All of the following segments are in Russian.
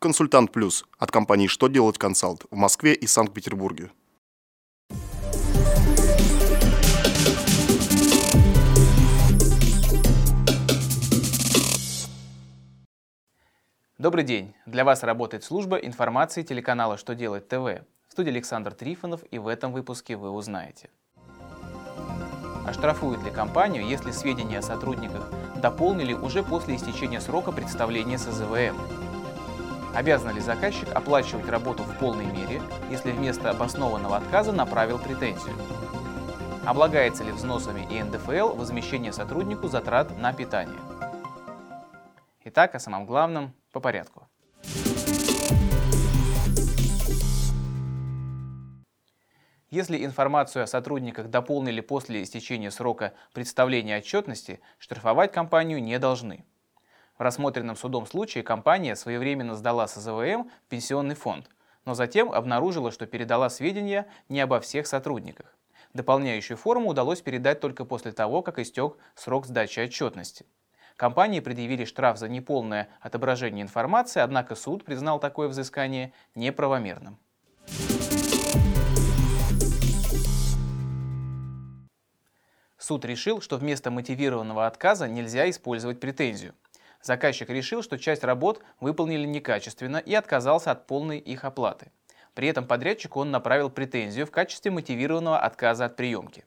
Консультант Плюс от компании «Что делать консалт» в Москве и Санкт-Петербурге. Добрый день! Для вас работает служба информации телеканала «Что делать ТВ». В студии Александр Трифонов и в этом выпуске вы узнаете. Оштрафуют ли компанию, если сведения о сотрудниках дополнили уже после истечения срока представления СЗВМ? Обязан ли заказчик оплачивать работу в полной мере, если вместо обоснованного отказа направил претензию? Облагается ли взносами и НДФЛ возмещение сотруднику затрат на питание? Итак, о самом главном по порядку. Если информацию о сотрудниках дополнили после истечения срока представления отчетности, штрафовать компанию не должны. В рассмотренном судом случае компания своевременно сдала СЗВМ в пенсионный фонд, но затем обнаружила, что передала сведения не обо всех сотрудниках. Дополняющую форму удалось передать только после того, как истек срок сдачи отчетности. Компании предъявили штраф за неполное отображение информации, однако суд признал такое взыскание неправомерным. Суд решил, что вместо мотивированного отказа нельзя использовать претензию. Заказчик решил, что часть работ выполнили некачественно и отказался от полной их оплаты. При этом подрядчику он направил претензию в качестве мотивированного отказа от приемки.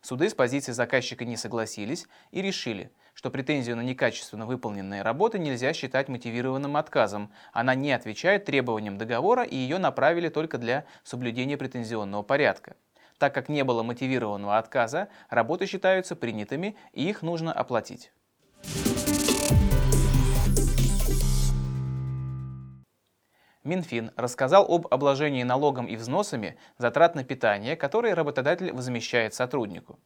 Суды с позиции заказчика не согласились и решили, что претензию на некачественно выполненные работы нельзя считать мотивированным отказом. Она не отвечает требованиям договора и ее направили только для соблюдения претензионного порядка. Так как не было мотивированного отказа, работы считаются принятыми и их нужно оплатить. Минфин рассказал об обложении налогом и взносами затрат на питание, которые работодатель возмещает сотруднику.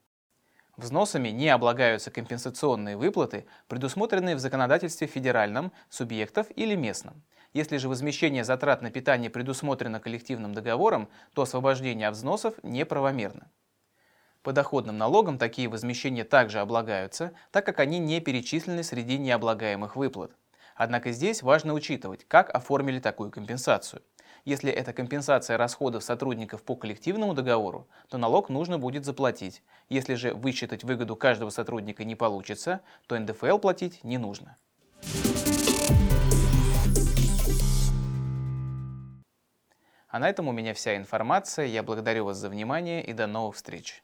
Взносами не облагаются компенсационные выплаты, предусмотренные в законодательстве федеральном, субъектов или местном. Если же возмещение затрат на питание предусмотрено коллективным договором, то освобождение от взносов неправомерно. Подоходным налогом такие возмещения также облагаются, так как они не перечислены среди необлагаемых выплат. Однако здесь важно учитывать, как оформили такую компенсацию. Если это компенсация расходов сотрудников по коллективному договору, то налог нужно будет заплатить. Если же высчитать выгоду каждого сотрудника не получится, то НДФЛ платить не нужно. А на этом у меня вся информация. Я благодарю вас за внимание и до новых встреч.